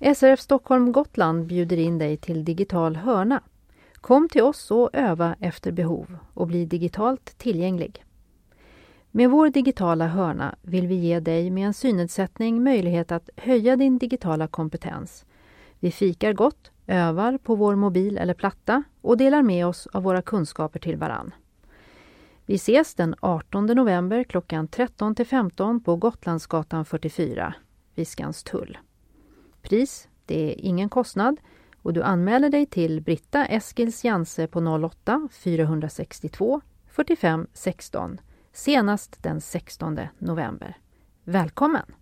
SRF Stockholm Gotland bjuder in dig till Digital hörna. Kom till oss och öva efter behov och bli digitalt tillgänglig. Med vår digitala hörna vill vi ge dig med en synnedsättning möjlighet att höja din digitala kompetens. Vi fikar gott, övar på vår mobil eller platta och delar med oss av våra kunskaper till varann. Vi ses den 18 november klockan 13 15 på Gotlandsgatan 44, Viskanstull. Pris, det är ingen kostnad och du anmäler dig till Britta Eskils Janse på 08 462 45 16 senast den 16 november. Välkommen!